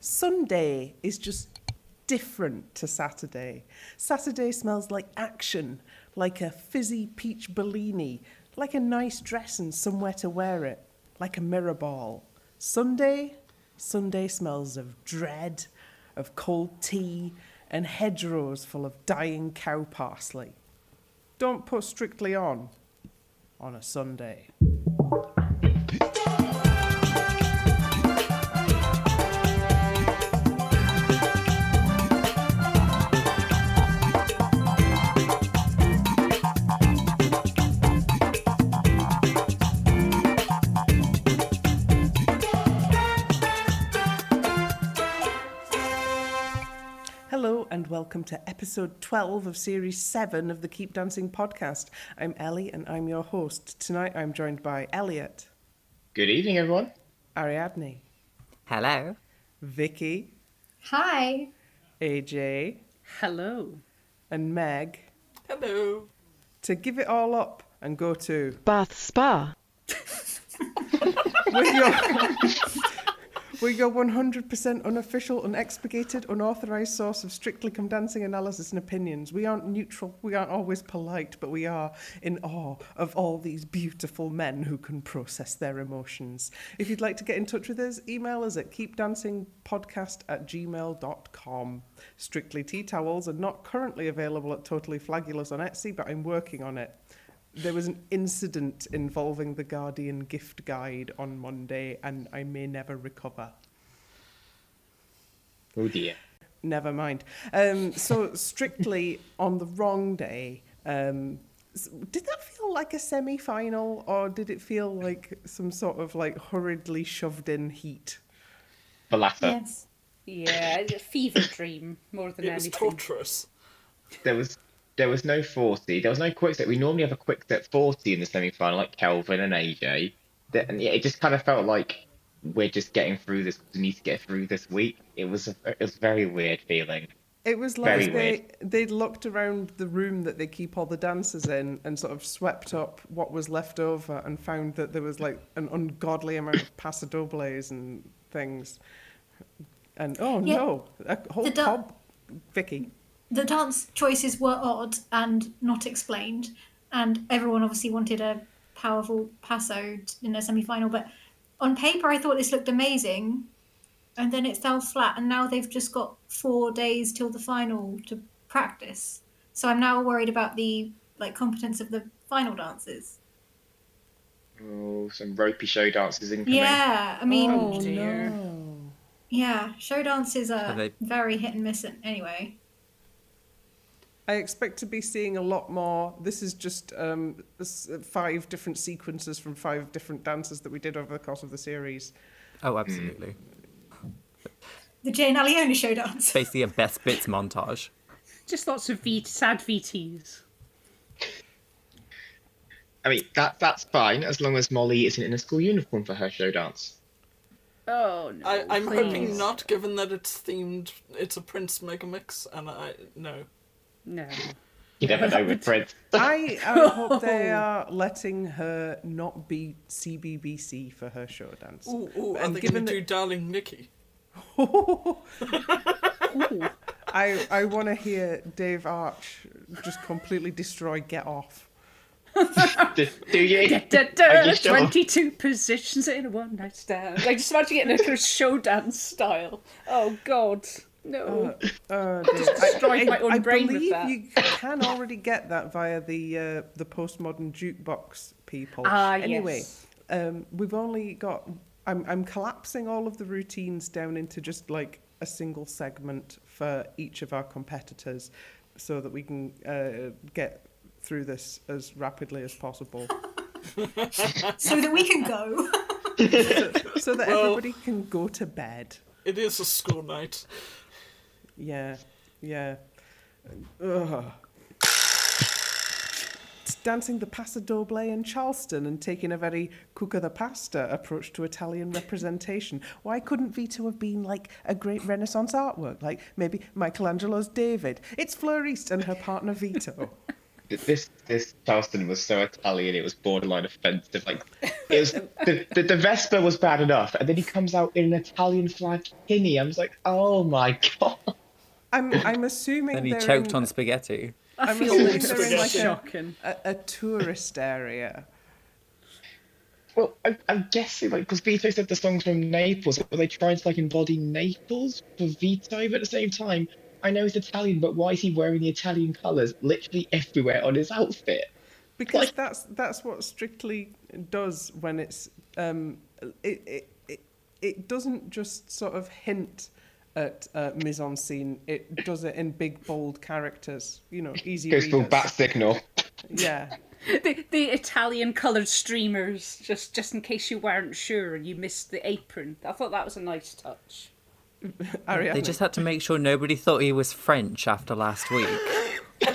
Sunday is just different to Saturday. Saturday smells like action, like a fizzy peach Bellini, like a nice dress and somewhere to wear it, like a mirror ball. Sunday, Sunday smells of dread, of cold tea, and hedgerows full of dying cow parsley. Don't put strictly on on a Sunday. Welcome to episode 12 of series 7 of the Keep Dancing podcast. I'm Ellie and I'm your host. Tonight I'm joined by Elliot, Good evening, everyone. Ariadne, Hello. Vikki, Hi. AJ, Hello. and Meg Hello. to give it all up and go to Bath Spa. with your with your 100% unofficial, unexpurgated, unauthorized source of strictly come dancing analysis and opinions. We aren't neutral, we aren't always polite, but we are in awe of all these beautiful men who can process their emotions. If you'd like to get in touch with us, email us at keepdancingpodcast at gmail.com. Strictly Tea Towels are not currently available at Totally Flagulous on Etsy, but I'm working on it there was an incident involving the Guardian gift guide on Monday, and I may never recover. Oh dear. Never mind. Um, so, strictly on the wrong day, um, did that feel like a semi final, or did it feel like some sort of like hurriedly shoved in heat? The latter. Yes. Yeah, a fever dream more than It was anything. torturous. There was there was no forty. There was no quick set. We normally have a quick set forty in the semi final, like Kelvin and AJ. That- And yeah, it just kind of felt like we're just getting through this. We need to get through this week. It was a, it was a very weird feeling. It was Very like they they'd looked around the room that they keep all the dancers in and sort of swept up what was left over and found that there was like an ungodly amount of pasodobles and things. And oh Yeah. no, a whole The da- cob, Vikki. The dance choices were odd and not explained, and everyone obviously wanted a powerful passo in a semi final. But on paper, I thought this looked amazing, and then it fell flat. And now they've just got four days till the final to practice. So I'm now worried about the like competence of the final dances. Oh, some ropey show dances incoming. Yeah, I mean, Oh, dear. no. yeah, show dances are Have they- very hit and miss anyway. I expect to be seeing a lot more. This is just um, five different sequences from five different dances that we did over the course of the series. Oh, absolutely. The Jane Aliona show dance. Basically, a best bits montage. Just lots of v- sad VTs. I mean that that's fine as long as Molly isn't in a school uniform for her show dance. Oh no! I, I'm please. hoping not, given that it's themed. It's a Prince megamix, and I no. No. You never know with Prince. I, I hope they are letting her not be CBBC for her show dance. Ooh, ooh, are And they given going to that- do Darling Nikki? I, I want to hear Dave Arch just completely destroy Get Off. do, do you? Da, Are da, you sure? Twenty-two positions in a one night stand. I just imagine it in a kind of show dance style. Oh God, no! Uh, Dave, I, destroyed my own I brain with believe that. you can already get that via the uh, the postmodern jukebox people. Ah, anyway, yes. um, we've only got. I'm I'm collapsing all of the routines down into just like a single segment for each of our competitors, so that we can uh, get through this as rapidly as possible, so that we can go. so that Well- everybody can go to bed. It is a school night. Yeah, yeah. Ugh. Dancing the Paso Doble in Charleston and taking a very cuca the pasta approach to Italian representation. Why couldn't Vito have been like a great Renaissance artwork, like maybe Michelangelo's David? It's Fleur East and her partner Vito. this this Charleston was so Italian, it was borderline offensive. Like it was the, the the Vespa was bad enough, and then he comes out in an Italian flag tinny. I was like, oh my god. I'm I'm assuming And he choked in, on spaghetti. I I'm feel assuming this they're in like is a, shocking. a, a tourist area. Well, I, I'm guessing like because Vito said the songs from Naples, were they trying to like embody Naples for Vito? But at the same time, I know he's Italian, but why is he wearing the Italian colours literally everywhere on his outfit? because Like- that's that's what Strictly does when it's um it it it, it doesn't just sort of hint at uh, mise en scene. It does it in big bold characters. You know, easy Goes full readers. bat signal. Yeah, The, the Italian coloured streamers, just just in case you weren't sure and you missed the apron. I thought that was a nice touch. Ariadne. They just had to make sure nobody thought he was French after last week.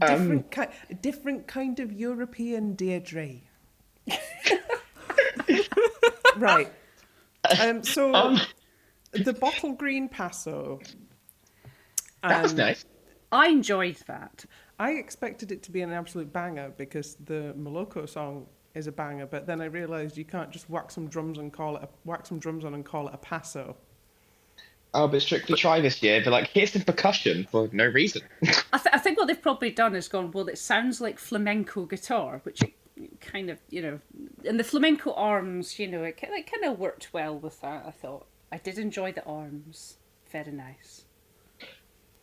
different ki- different kind of European Deirdre. Right. Um, so Um, the bottle green passo. that was nice. I enjoyed that. I expected it to be an absolute banger because the Moloko song is a banger, but then I realised you can't just whack some drums and call it a, whack some drums on and call it a passo. Oh, but strictly try this year. But like, here's some percussion for no reason. I, th- I think what they've probably done is gone, well, it sounds like flamenco guitar, which it kind of, you know, and the flamenco arms, you know, it, it kind of worked well with that, I thought. I did enjoy the arms. Very nice.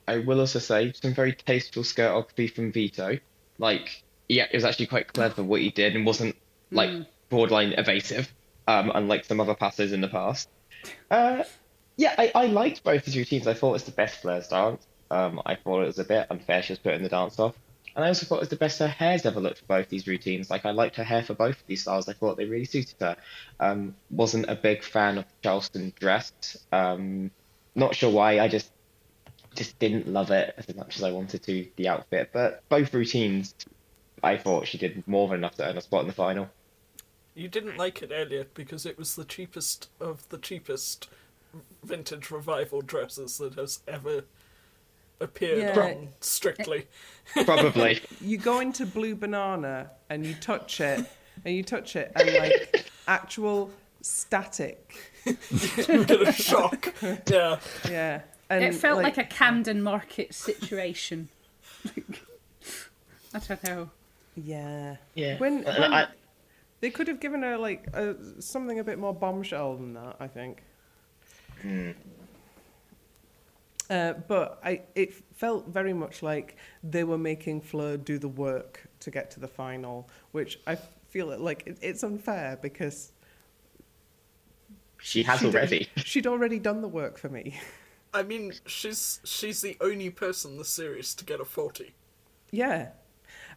I will also say some very tasteful skirtography from Vito. Like, yeah, it was actually quite clever what he did and wasn't like borderline evasive, um, unlike some other passes in the past. Uh, yeah, I, I liked both his routines. I thought it's the best Fleur's dance. Um, I thought it was a bit unfair she was putting the dance off. And I also thought it was the best her hair's ever looked for both these routines. Like, I liked her hair for both of these styles. I thought they really suited her. Um, wasn't a big fan of Charleston dress. Um, not sure why. I just just didn't love it as much as I wanted to, the outfit. But both routines, I thought she did more than enough to earn a spot in the final. You didn't like it earlier because it was the cheapest of the cheapest vintage revival dresses that has ever appeared Yeah. on Strictly. Uh, Probably. You go into Blue Banana and you touch it, and you touch it, and like actual static. you Get a shock. Yeah. Yeah. And it felt like, a Camden Market situation. I don't know. Yeah. yeah. When, when I- they could have given her like uh, something a bit more bombshell than that, I think. Uh, but I, it felt very much like they were making Fleur do the work to get to the final, which I feel like it, it's unfair because she has she'd- already. she'd already done the work for me. I mean, she's she's the only person in the series to get a 40. Yeah.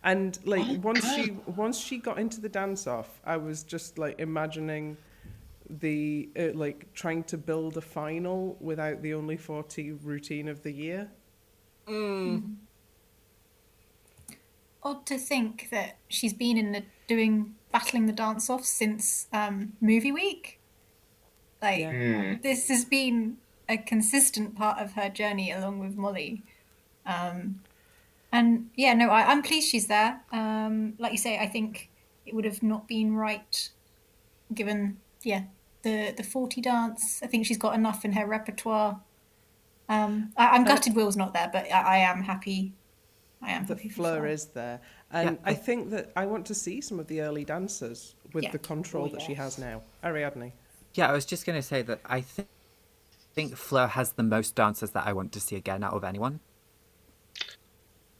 And like once she once she got into the dance off, I was just like imagining the uh, like trying to build a final without the only 40 routine of the year. Odd to think that she's been in the doing battling the dance off since um, movie week. Like Yeah. this has been a consistent part of her journey along with Molly. Um, and yeah, no, I, I'm pleased she's there. Um, like you say, I think it would have not been right given, yeah, the the forty dance. I think she's got enough in her repertoire. Um, I, I'm gutted Will's not there, but I, I am happy. I am The happy. Fleur Fleur. is there. And Yeah, I I- think that I want to see some of the early dancers with Yeah. the control Oh, that she has now. Ariadne. Yeah, I was just going to say that I think think Fleur has the most dancers that I want to see again out of anyone.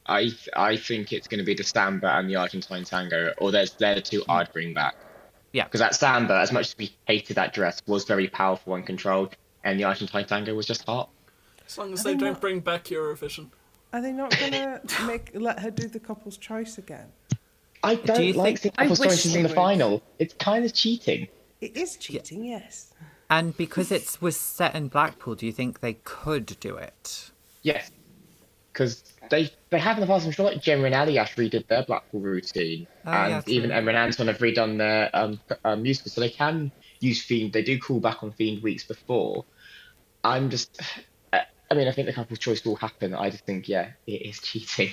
I I think it's going to be the samba and the Argentine tango, or there's they're the two I'd bring back. Yeah. Because that samba, as much as we hated that dress, was very powerful and controlled, and the Argentine tango was just hot. As long as I they think don't that- bring back Eurovision. Are they not going to make let her do the couple's choice again? I don't you like think- seeing I Apple wish Stories they in the would. final. It's kind of cheating. It is cheating, yes. And because it was set in Blackpool, do you think they could do it? Yes, because they they have in the past. I'm sure like Gemma and Aljaž redid their Blackpool routine, Oh, and yeah, even true. Emma and Anton have redone their um, um musical, so they can use Fiend. They do call back on Fiend weeks before. I'm just. I mean, I think the couple's choice will happen. I just think, yeah, it is cheating.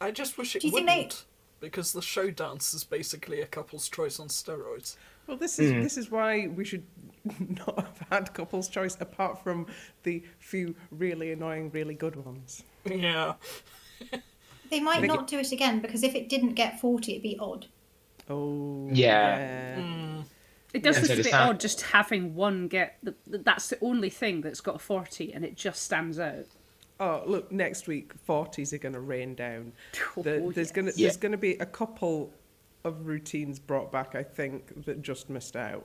I just wish it wouldn't, they- Because the show dance is basically a couple's choice on steroids. Well, this is this is why we should not have had couple's choice, apart from the few really annoying, really good ones. Yeah. They might Make not do it again because if it didn't get 40, it'd be odd. Oh, Yeah. yeah. Mm. It does Yeah, look so a the bit sound- odd just having one get. The, the- that's the only thing that's got a 40 and it just stands out. Oh, look! Next week, forties are going to rain down. Oh, The- there's going to Yeah. there's going to be a couple of routines brought back. I think that just missed out.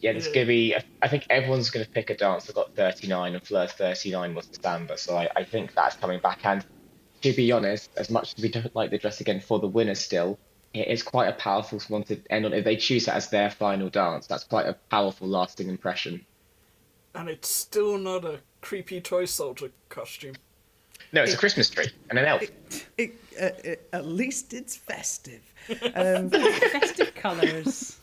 Yeah, there's going to be. I think everyone's going to pick a dance that got 39, and Fleur's 39 was the samba. So I, I think that's coming back. And to be honest, as much as we don't like the dress again for the winner still, it is quite a powerful one to end on. If they choose that as their final dance, that's quite a powerful, lasting impression. And it's still not a creepy toy soldier costume. No, it's a Christmas tree and an elf. It, uh, it, at least it's festive. Um, Festive colours.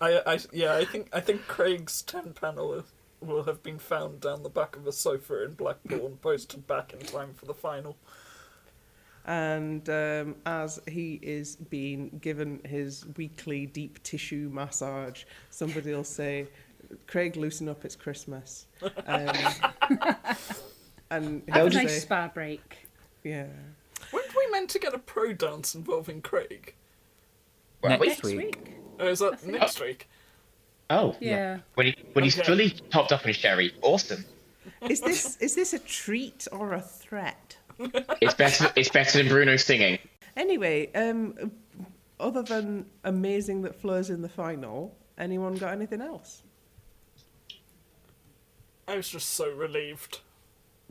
I, I, yeah, I think I think Craig's ten panel will have been found down the back of a sofa in Blackpool and posted back in time for the final. And um, as he is being given his weekly deep tissue massage, somebody will say, "Craig, loosen up, it's Christmas." Um, and Have a nice say, spa break. "Yeah." Weren't we meant to get a pro dance involving Craig? Well, Next wait. week. Oh, is that next week? Oh, Yeah. When he when he's fully topped up in sherry, awesome. Is this is this a treat or a threat? It's better. it's better than Bruno singing. Anyway, um, other than amazing that Fleur's in the final, anyone got anything else? I was just so relieved.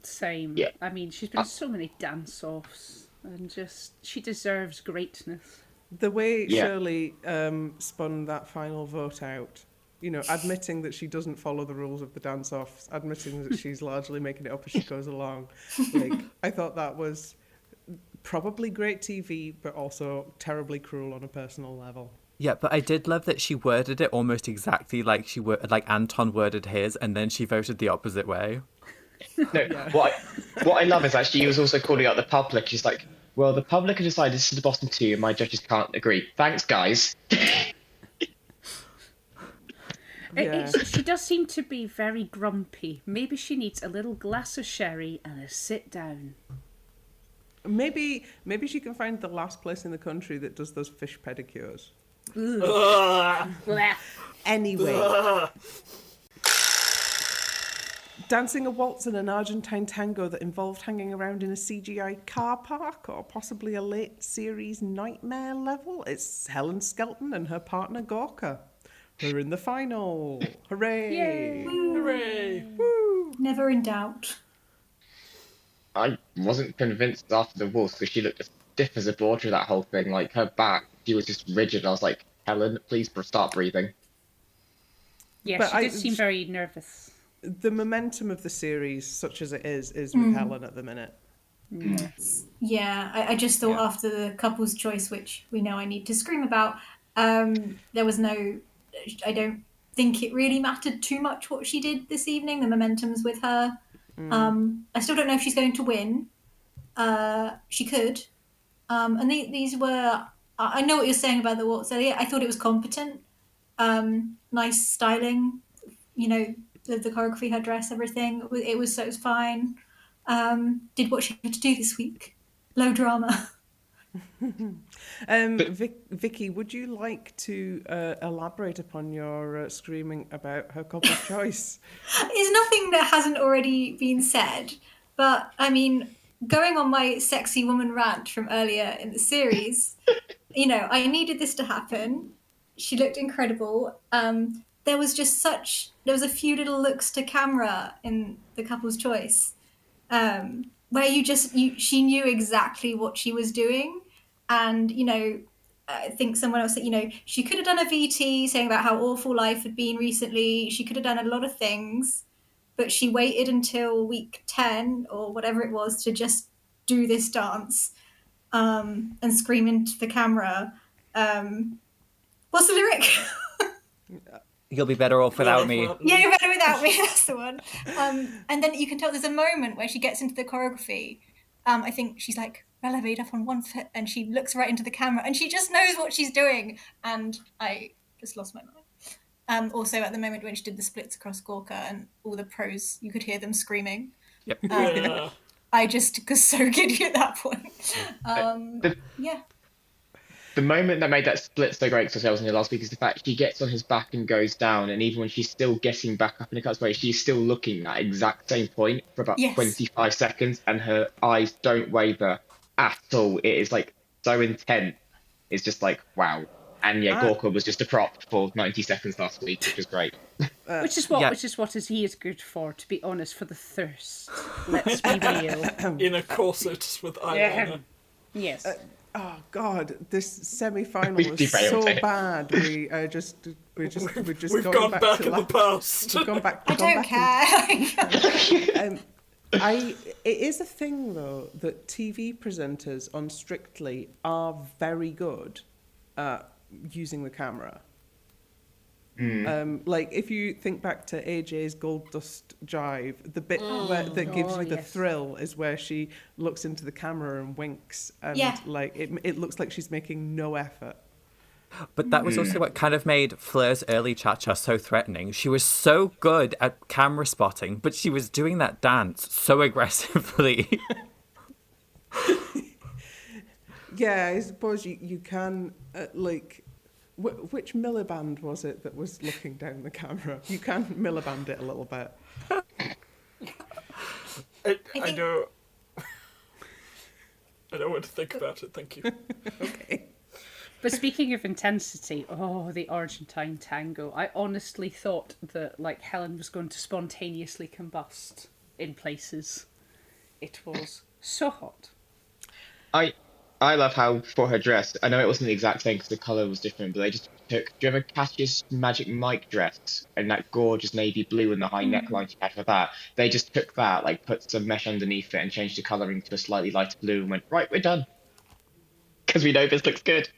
Same. Yeah. I mean, she's been in so many dance offs and just. She deserves greatness. The way Yeah. Shirley um, spun that final vote out, you know, admitting that she doesn't follow the rules of the dance offs, admitting that she's largely making it up as she goes along. Like, I thought that was probably great TV, but also terribly cruel on a personal level. Yeah, but I did love that she worded it almost exactly like she wor- like Anton worded his, and then she voted the opposite way. No, what I, what I love is actually he was also calling out the public. He's like, well, the public have decided this is the bottom two, and my judges can't agree. Thanks, guys. It, Yeah. it's, she does seem to be very grumpy. Maybe she needs a little glass of sherry and a sit down. Maybe, maybe she can find the last place in the country that does those fish pedicures. Anyway. Dancing a waltz in an Argentine tango that involved hanging around in a CGI car park or possibly a late series nightmare level. It's Helen Skelton and her partner Gorka. They're in the final. Hooray! Yay. Hooray! Never in doubt. I wasn't convinced after the waltz because she looked as stiff as a board through that whole thing. Like her back, she was just rigid. I was like, Helen, please br- start breathing. Yeah, But she I- did seem very nervous. The momentum of the series, such as it is, is with Helen at the minute. Yeah, I, I just thought Yeah. after the couple's choice, which we know I need to scream about, um, there was no. I don't think it really mattered too much what she did this evening. The momentum's with her. Um, I still don't know if she's going to win. Uh, she could. Um, and the, these were. I I know what you're saying about the waltz. earlier. I thought it was competent. Um, nice styling. You know, the, the choreography, her dress, everything. It was, it was so it was fine um, did what she had to do this week. Low drama. Um, Vic, Vikki, would you like to uh, elaborate upon your uh, screaming about her couple's choice? There's nothing that hasn't already been said, but I mean, going on my sexy woman rant from earlier in the series, you know, I needed this to happen. She looked incredible. Um, there was just such, there was a few little looks to camera in the couple's choice um, where you just, you, she knew exactly what she was doing. And, you know, I think someone else said, you know, she could have done a VT saying about how awful life had been recently. She could have done a lot of things, but she waited until week 10 or whatever it was to just do this dance um, and scream into the camera. Um, what's the lyric? You'll be better off without me. Yeah, you're better without me. That's the one. Um, and then you can tell there's a moment where she gets into the choreography. Um, I think she's like elevated up on one foot, and she looks right into the camera, and she just knows what she's doing. And I just lost my mind. Um, also, at the moment when she did the splits across Gorka and all the pros, you could hear them screaming. Yep. Yeah. I just was so giddy at that point. Um, The, yeah. the moment that made that split so great, because I was in the last week, is the fact she gets on his back and goes down, and even when she's still getting back up in the cuts way, she's still looking at that exact same point for about Yes. 25 seconds, and her eyes don't waver at all. It is like so intense. It's just like wow. And yeah, Ah. Gorka was just a prop for 90 seconds last week, which was great. which is what yeah. which is what is he is good for, to be honest, for the thirst. Let's be real. In a corset with eyeliner. Yes. Oh God, this semi-final was derailed so it. bad. We uh, just, we just, we just We've going gone back, back to in the la- past. We've gone back. I we've gone don't back in- care. um, I it is a thing though that TV presenters on Strictly are very good at using the camera. Um, like if you think back to AJ's Gold Dust Jive, the bit where, that gives Oh, you the yes. thrill is where she looks into the camera and winks, and Yeah. like it, it looks like she's making no effort. But that was also what kind of made Fleur's early cha cha so threatening. She was so good at camera spotting, but she was doing that dance so aggressively. Yeah, I suppose you, you can, uh, like, wh- which Miliband was it that was looking down the camera? You can Miliband it a little bit. I, I think- know. I don't want to think about it. Thank you. Okay. But speaking of intensity, oh, the Argentine tango. I honestly thought that like Helen was going to spontaneously combust in places. It was so hot. I I love how for her dress, I know it wasn't the exact same because the color was different, but they just took. Do you remember Cassius Magic Mike dress and that gorgeous navy blue and the high mm-hmm. neckline she had for that? They just took that, like put some mesh underneath it and changed the coloring to a slightly lighter blue and went right, we're done. Because we know this looks good.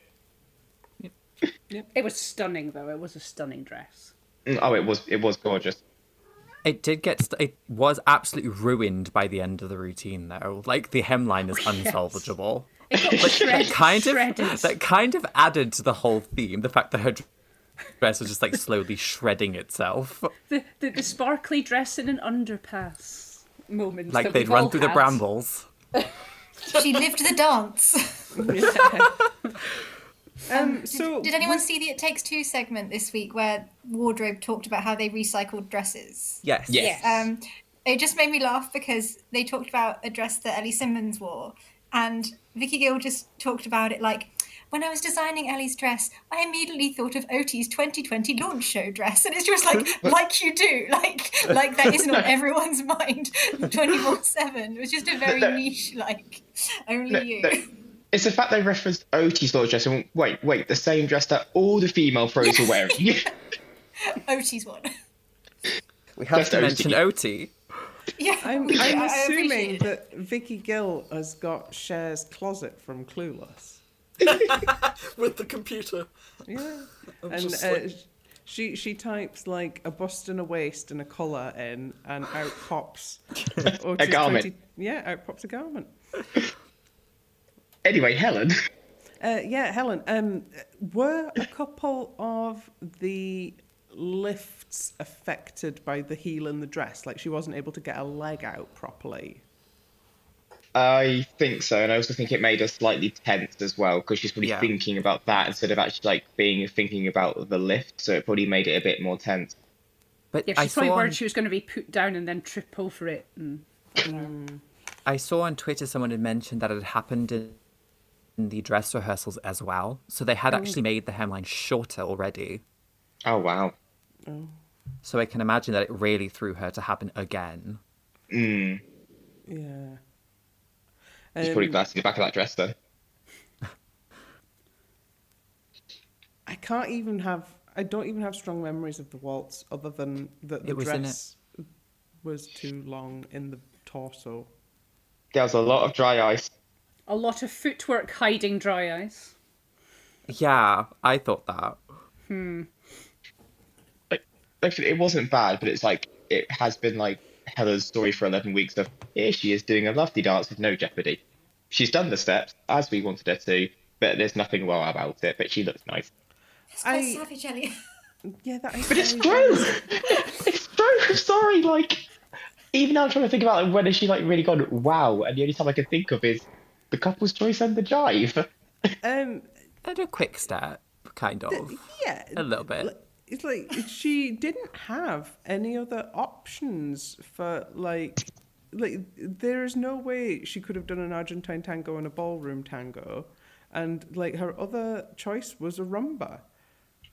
It was stunning though. It was a stunning dress. Mm, Oh, it was it was gorgeous. It did get. St- it was absolutely ruined by the end of the routine, though. Like the hemline is unsalvageable. It got But shred- that kind shredded. of that kind of added to the whole theme. The fact that her dress was just like slowly shredding itself, the, the the sparkly dress in an underpass moment. like that they'd we've run all through the brambles. she lived the dance. Um, so Did anyone see the It Takes Two segment this week where Wardrobe talked about how they recycled dresses? Yes. Yes. Um, it just made me laugh because they talked about a dress that Ellie Simmonds wore, and Vicky Gill just talked about it like, when I was designing Ellie's dress, I immediately thought of Oti's 2020 launch show dress, and it's just like, like you do, like, like that isn't on everyone's mind 24 seven. It was just a very niche, like, only No, you. no. It's the fact they referenced Oti's launch dress and wait, wait, the same dress that all the female pros were wearing. Oti's one. We have Just to OT. mention OT. Yeah, I'm. I'm I- I assuming that Vicky Gill has got Cher's closet from Clueless. With the computer. Yeah, I'm and uh, like- she she types like a bust and a waist and a collar in, and out pops Oti's garment. 20 yeah, out pops a garment. Anyway, Helen. Uh, yeah, Helen. Um, were a couple of the lifts affected by the heel and the dress? Like she wasn't able to get a leg out properly. I think so, and I also think it made her slightly tense as well because she's probably Yeah. thinking about that instead of actually like being thinking about the lift. So it probably made it a bit more tense. But Yeah, I she's probably saw on, worried she was going to be put down and then trip over it. And, I saw on Twitter someone had mentioned that it had happened in, in the dress rehearsals as well. So they had actually made the hemline shorter already. Oh wow. So I can imagine that it really threw her to happen again. Mm. Yeah. She's probably Um, glad to get back of that dress though. I can't even have. I don't even have strong memories of the waltz, other than that the It was dress was too long in the torso. There was a lot of dry ice. A lot of footwork hiding dry ice. Yeah, I thought that. Hmm. Like, actually, it wasn't bad, but it's like it has been like Helen's story for eleven weeks of here she is doing a lovely dance with no jeopardy. She's done the steps as we wanted her to, but there's nothing well about it. But she looks nice. It's quite I- savage, Elliot. Yeah, that is. But it's very true. it's true. Sorry, like even now I'm trying to think about like, when has she like really gone wow, and the only time I can think of is the couple's choice and the jive. Um, And a quick step, kind of. yeah, A little bit. It's like she didn't have any other options for like, like there is no way she could have done an Argentine tango and a ballroom tango, and like her other choice was a rumba.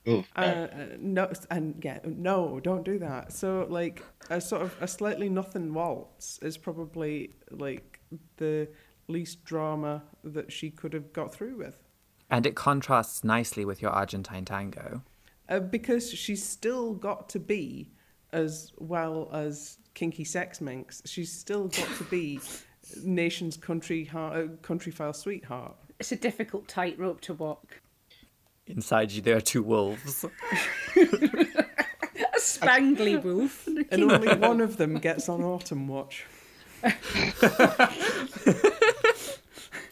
Ooh, Uh, uh, no, and yeah, no, don't do that. So, like, a sort of a slightly nothing waltz is probably like the least drama that she could have got through with, And it contrasts nicely with your Argentine tango. uh, because she's still got to be, as well as kinky sex minx, she's still got to be nation's country heart, uh, Countryfile sweetheart. It's a difficult tightrope to walk. Inside you, there are two wolves. A spangly wolf. And only one of them gets on Autumnwatch.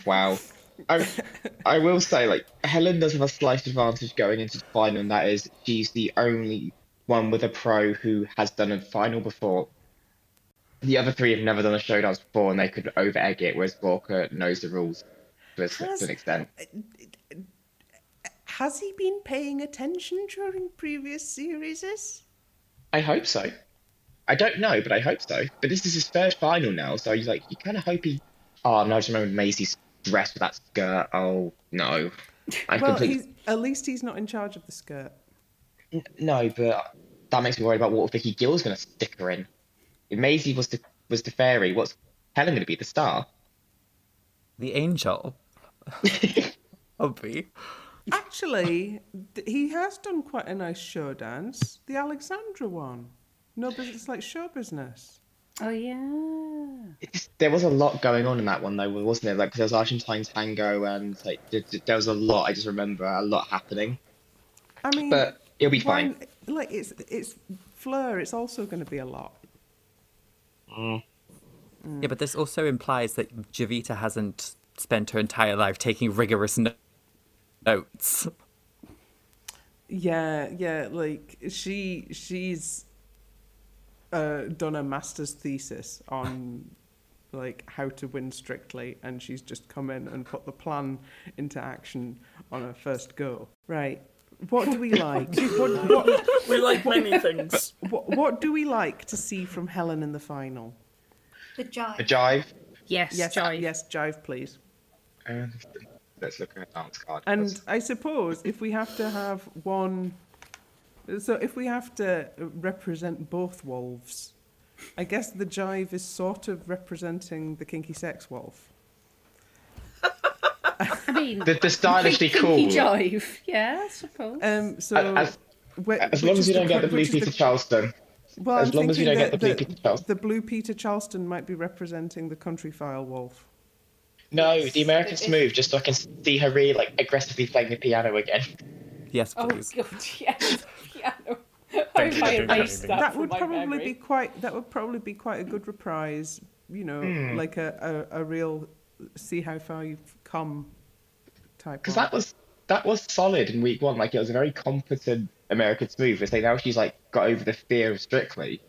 Wow. I, I will say, like, Helen does have a slight advantage going into the final, and that is she's the only one with a pro who has done a final before. The other three have never done a showdance before, and they could over egg it, whereas Walker knows the rules to, a, an extent. Uh, has he been paying attention during previous series? I hope so. I don't know, but I hope so. But this is his third final now, so you like you kind of hope he. Oh no! I just remember Maisie's dress with that skirt. Oh no! I'm Well, completely he's, at least he's not in charge of the skirt. N- no, but that makes me worried about what Vicky Gill's going to stick her in. If Maisie was the was the fairy, what's Helen going to be the star? The angel. Obvi. Actually, he has done quite a nice show dance. The Alexandra one. No business like show business. Oh yeah. It's, there was a lot going on in that one though, wasn't there? Like 'cause there was Argentine tango and like th- th- there was a lot. I just remember a lot happening, I mean, but it'll be why- fine. Like it's it's Fleur. It's also going to be a lot. Mm. Yeah, but this also implies that Jowita hasn't spent her entire life taking rigorous no- notes. Yeah, yeah. Like she she's uh, done a master's thesis on like how to win strictly, and she's just come in and put the plan into action on her first go. Right. What do we like? what, what, We like many things. what, what do we like to see from Helen in the final? The jive. A jive. Yes, Yes, jive. yes, jive, please. Uh, let's look at a dance card. And I suppose if we have to have one, so if we have to represent both wolves, I guess the jive is sort of representing the kinky sex wolf. I mean, the, the stylishly kinky cool. jive. Yeah, I suppose. Um, so As- whi- As long as you don't get the blue which is Peter Charleston. Well, as I'm long as you thinking don't get that the blue Peter Charleston. The blue Peter Charleston might be representing the Countryfile wolf. No, the American Smooth, just so I can see her really like aggressively playing the piano again. Yes, please. oh please. god, yes, piano. Thank you, thank that, that would probably memory? be quite. That would probably be quite a good reprise. You know, Hmm. like a, a, a real see how far you've come type. Because that was that was solid in week one. Like it was a very competent American Smooth. It's like now she's like got over the fear of Strictly.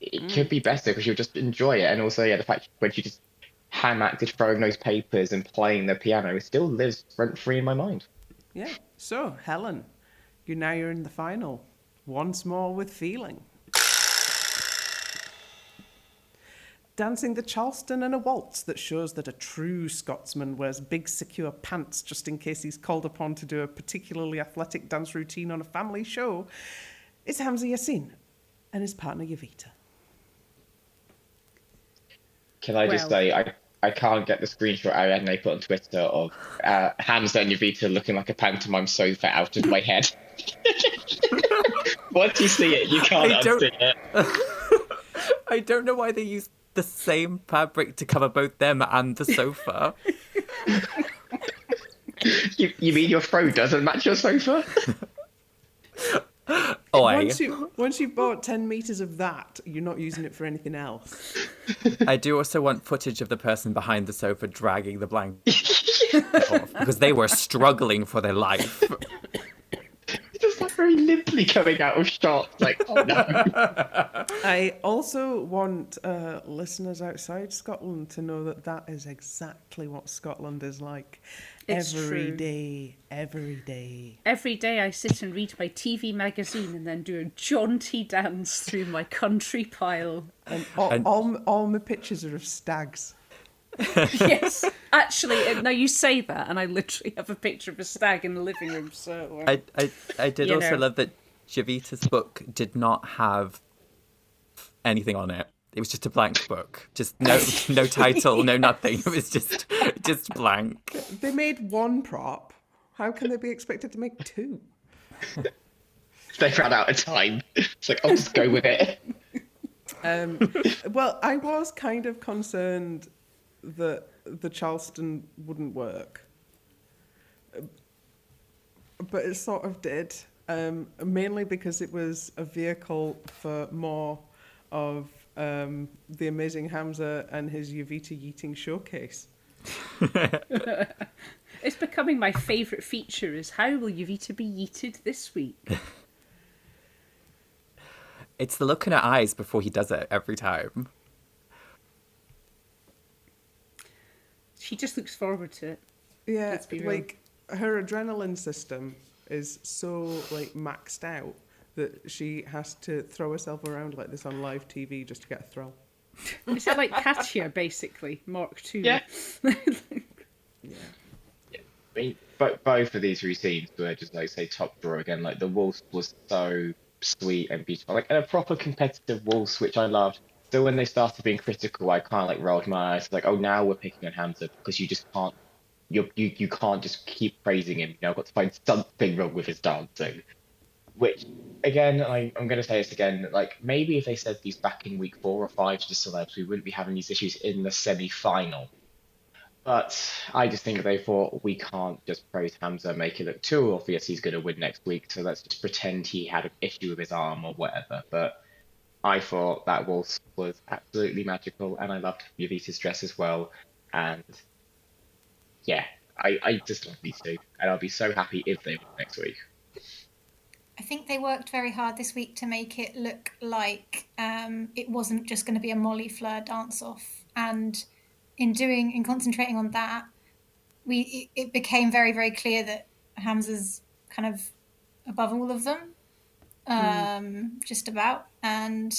It could be better because she'll just enjoy it, and also yeah, the fact when she just ham acted throwing those papers and playing the piano, it still lives rent free in my mind. Yeah. So, Helen, you now you're in the final. Once more with feeling. Dancing the Charleston in a waltz that shows that a true Scotsman wears big secure pants just in case he's called upon to do a particularly athletic dance routine on a family show is Hamza Yassin and his partner Jowita. Can I just say I I can't get the screenshot Ariadne put on Twitter of uh, Hamza and Jowita looking like a pantomime sofa out of my head. Once you see it, you can't unsee it. I don't know why they use the same fabric to cover both them and the sofa. You, you mean your throw doesn't match your sofa? oh, toy. Once you once you've bought ten meters of that, you're not using it for anything else. I do also want footage of the person behind the sofa dragging the blanket off because they were struggling for their life. It's just like very limply coming out of shot. Like, oh no. I also want uh, listeners outside Scotland to know that that is exactly what Scotland is like. It's every true. day, every day. Every day I sit and read my TV magazine and then do a jaunty dance through my country pile. And all, And- all, all my pictures are of stags. yes, actually, now you say that, and I literally have a picture of a stag in the living room. So uh, I, I, I did also know. love that Jowita's book did not have anything on it. It was just a blank book, just no no title, no nothing. It was just just blank. They made one prop. How can they be expected to make two? they ran out of time. It's like, I'll just go with it. Um, well, I was kind of concerned that the Charleston wouldn't work, but it sort of did. Um, mainly because it was a vehicle for more of um, the amazing Hamza and his Jowita Yeeting showcase. it's becoming my favourite feature. Is how will Jowita be yeeted this week? It's the look in her eyes before he does it every time. She just looks forward to it. Yeah, Let's be real. like her adrenaline system is so like maxed out that she has to throw herself around like this on live TV just to get a thrill. Is it like Katya, basically, Mark Two? Yeah. yeah. I mean, both, both of these routines were just like say top drawer again. Like the waltz was so sweet and beautiful, like and a proper competitive waltz, which I loved. So when they started being critical, I kind of like rolled my eyes, like, oh, now we're picking on Hamza because you just can't, you you you can't just keep praising him. You know, I've got to find something wrong with his dancing. Which, again, I, I'm going to say this again. Like maybe if they said these back in week four or five to the celebs, we wouldn't be having these issues in the semi-final. But I just think they thought we can't just praise Hamza, make it look too obvious he's going to win next week. So let's just pretend he had an issue with his arm or whatever. But I thought that waltz was absolutely magical, and I loved Jowita's dress as well. And yeah, I, I just love these two, and I'll be so happy if they win next week. I think they worked very hard this week to make it look like um, it wasn't just going to be a Molly Fleur dance off. And in doing, in concentrating on that, we it, became very, very clear that Hamza's kind of above all of them, um, just about. And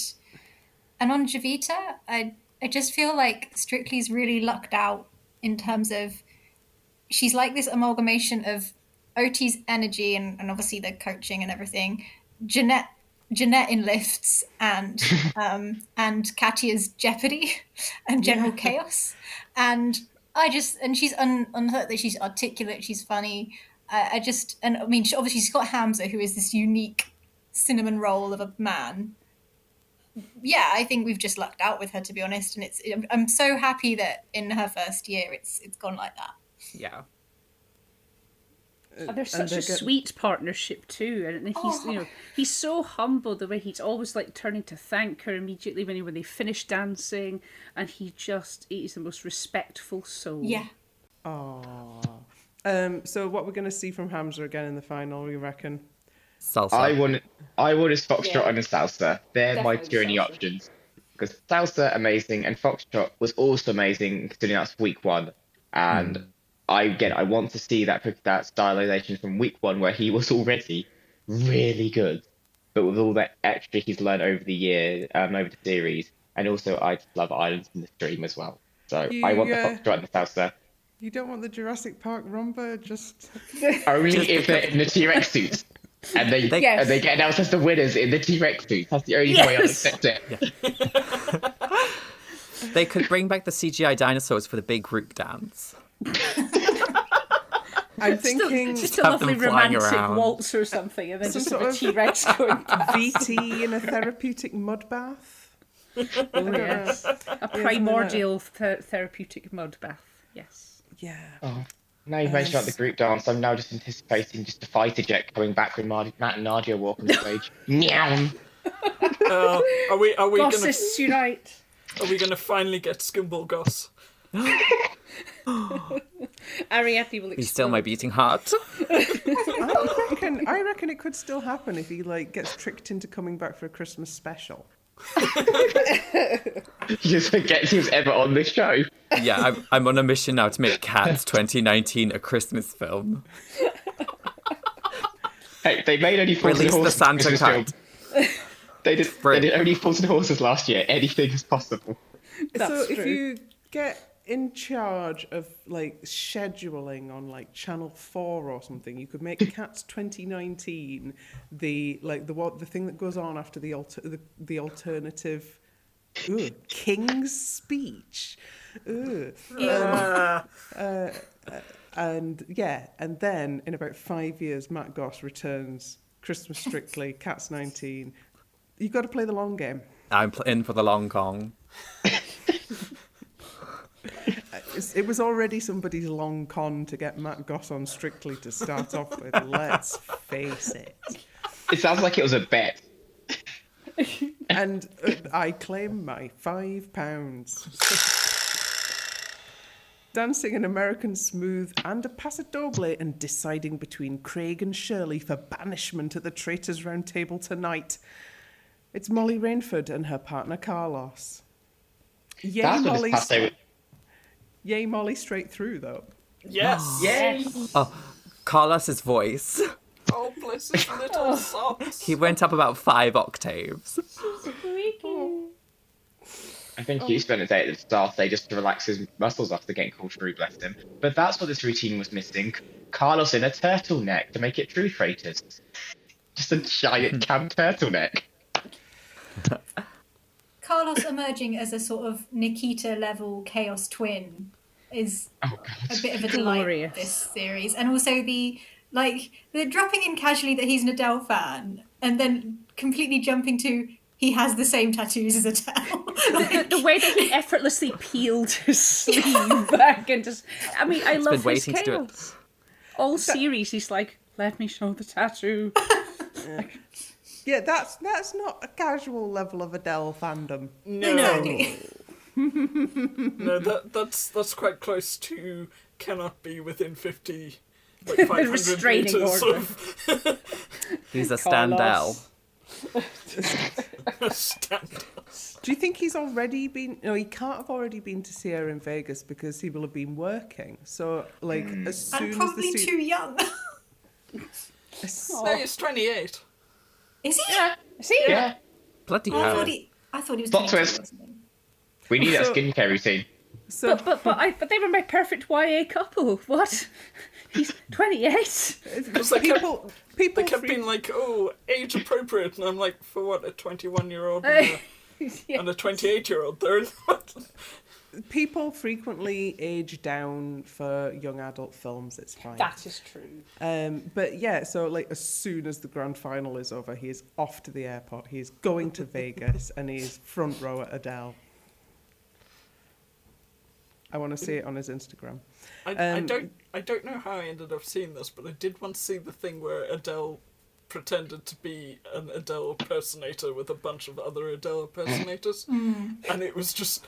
and on Jowita, I I just feel like Strictly's really lucked out in terms of she's like this amalgamation of Oti's energy and, and obviously the coaching and everything, Janette Janette in lifts and um, and Katya's jeopardy and general chaos, and I just and she's un, unhurt that she's articulate, she's funny. I, I just and I mean she, obviously she's got Hamza who is this unique cinnamon roll of a man. Yeah, I think we've just lucked out with her to be honest, and it's I'm, I'm so happy that in her first year it's it's gone like that. Yeah. And they're And such they're a get- sweet partnership too, and he's you know he's so humble the way he's always like turning to thank her immediately when he, when they finish dancing, and he just he's the most respectful soul. Yeah. Aww. Um, so what we're going to see from Hamza again in the final, you reckon? Salsa. I want I want his foxtrot Yeah. and a salsa. They're my Definitely two only options. Because salsa amazing and foxtrot was also amazing considering that's week one. And I again I want to see that that stylization from week one where he was already really good, but with all that extra he's learned over the year, um, over the series, and also I just love Islands in the Stream as well. So I want the Yeah. foxtrot and the salsa. You don't want the Jurassic Park rumba? Just Only if they're in the T Rex suits. And they, They- Yes. and they get announced as the winners in the T Rex suits. That's the only way I'll accept it. They could bring back the CGI dinosaurs for the big group dance. I'm thinking just a have them lovely flying romantic around. waltz or something, and then Some just sort a of- T Rex going past. VT in a therapeutic mud bath. Oh, yes. A primordial th- therapeutic mud bath. Yes. Yeah. Oh. Now you've mentioned about the group dance, I'm now just anticipating just a fighter jet coming back with Mar- Matt and Nadia walking the stage. Meow. Uh, are we are we gonna Gossists unite. are we gonna finally get Skimble Goss? Ariadne will He's still explode. my beating heart. I reckon, I reckon it could still happen if he like gets tricked into coming back for a Christmas special. He just forgets he was ever on this show. Yeah, I'm, I'm on a mission now to make Cats 2019 a Christmas film. Hey, they made only Fools and Release the Santa Christmas Cat. film. They did, they did only Fools and Horses last year. Anything is possible. That's so if you get in charge of like scheduling on like Channel Four or something, you could make Cats 2019 the like the what the thing that goes on after the alter, the, the alternative. Ooh, King's speech. Ooh. Uh, And yeah, and then in about five years, Matt Goss returns. Christmas Strictly, Cats 19. You've got to play the long game. I'm pl- in for the long Kong. It was already somebody's long con to get Matt Goss on Strictly to start off with. Let's face it. It sounds like it was a bet. And uh, I claim my five pounds. Dancing an American Smooth and a Paso Doble and deciding between Craig and Shirley for banishment at the Traitors' Round Table tonight. It's Molly Rainford and her partner Carlos. Yay, That's what Molly! this past day. Yay, Molly! Straight through though. yes. yes. Oh, Carlos's voice. Oh bless his little socks. He went up about five octaves. I think he spent a day at the start day just to relax his muscles after getting called through, bless him. But that's what this routine was missing. Carlos in a turtleneck to make it true traitors. Just a giant camp turtleneck. Carlos emerging as a sort of Nikita level chaos twin is Oh a bit of a delight Glorious. this series, and also the like the dropping in casually that he's an Adele fan, and then completely jumping to he has the same tattoos as Adele. like, the way that he effortlessly peeled his sleeve back and just I mean I He's love been waiting his to do it. chaos. All series he's like, let me show the tattoo. Yeah, that's that's not a casual level of Adele fandom. No, exactly. no, that that's that's quite close to cannot be within fifty, like five hundred restraining meters order. of He's a Carlos. standell. Do you think he's already been? No, he can't have already been to see her in Vegas because he will have been working. So, like, hmm. as soon and as probably the se- too young. as- oh. No, he's twenty-eight. Is he? Yeah. See? Yeah. Bloody Oh, I hell. thought he. I thought he was. Plot twist. We need that So- skincare routine. so But but but I but they were my perfect YA couple. What? He's twenty eight. Because they kept, people, people, they kept being like, "Oh, age appropriate," and I'm like, "For what? A twenty-one-year-old and a, and a twenty-eight-year-old? They're not." People frequently age down for young adult films. It's fine. That is true. Um, but yeah, so like as soon as the grand final is over, he is off to the airport. He is going to Vegas, and he is front row at Adele. I want to see it on his Instagram. I, I Um, don't I don't know how I ended up seeing this, but I did once see the thing where Adele pretended to be an Adele impersonator with a bunch of other Adele impersonators, and it was just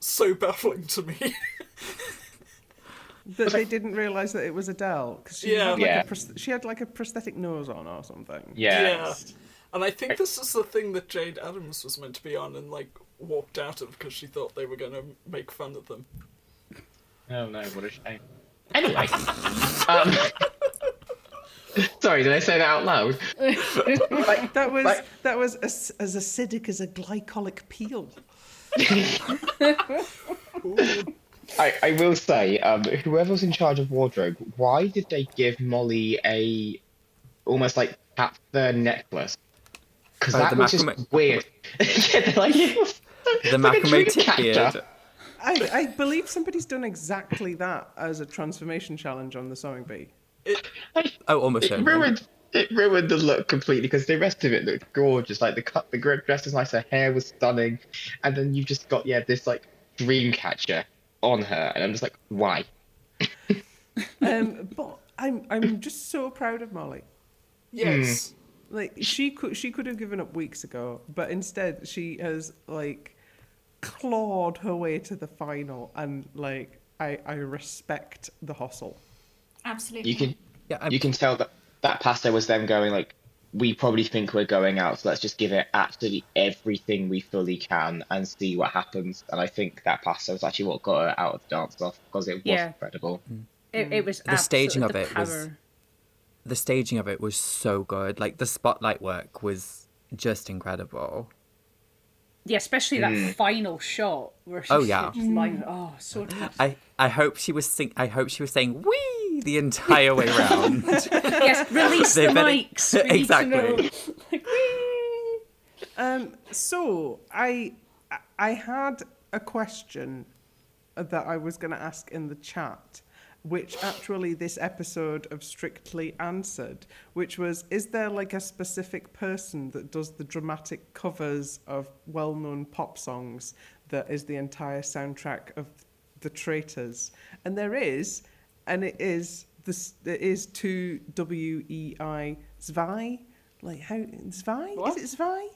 so baffling to me. That they didn't realize that it was Adele because she Yeah. had like Yeah. a pros- she had like a prosthetic nose on or something. Yeah. And I think this is the thing that Jayde Adams was meant to be on and like walked out of because she thought they were going to make fun of them. Oh no, what a shame. Anyway. um, sorry, did I say that out loud? Like, That was like- that was as, as acidic as a glycolic peel. I, I will say, um, whoever's in charge of wardrobe, why did they give Molly a almost like cat fur necklace? Because Oh, that the was just macrame- weird. yeah, they're like, it was- The it's like a macrame dream catcher. beard. I, I believe somebody's done exactly that as a transformation challenge on the sewing bee. Oh, almost It certainly. ruined it ruined the look completely because the rest of it looked gorgeous. Like the cut, the gr- dress was nice, her hair was stunning, and then you've just got yeah this like dream catcher on her, and I'm just like, why? Um, but I'm I'm just so proud of Molly. Yes. Like she could she could have given up weeks ago, but instead she has like clawed her way to the final, and like I I respect the hustle. Absolutely. You can Yeah, I'm, you can tell that that passo was them going like, we probably think we're going out, so let's just give it absolutely everything we fully can and see what happens. And I think that passo was actually what got her out of the dance off because it was Yeah. incredible. Mm. It, it was The staging of the it was- the staging of it was so good. Like the spotlight work was just incredible. Yeah, especially that final shot where she's Oh, yeah. just lying. Oh, so good. I, I hope she was sing- I hope she was saying "wee" the entire way round. yes, release the better- mics. We need to know. Exactly. Like, whee! Um, so I I had a question that I was going to ask in the chat, which actually this episode of Strictly answered, which was: Is there like a specific person that does the dramatic covers of well-known pop songs that is the entire soundtrack of the Traitors? And there is, and it is this. It is to W E I Zwei. Like how Zwei? What? Is it Zwei?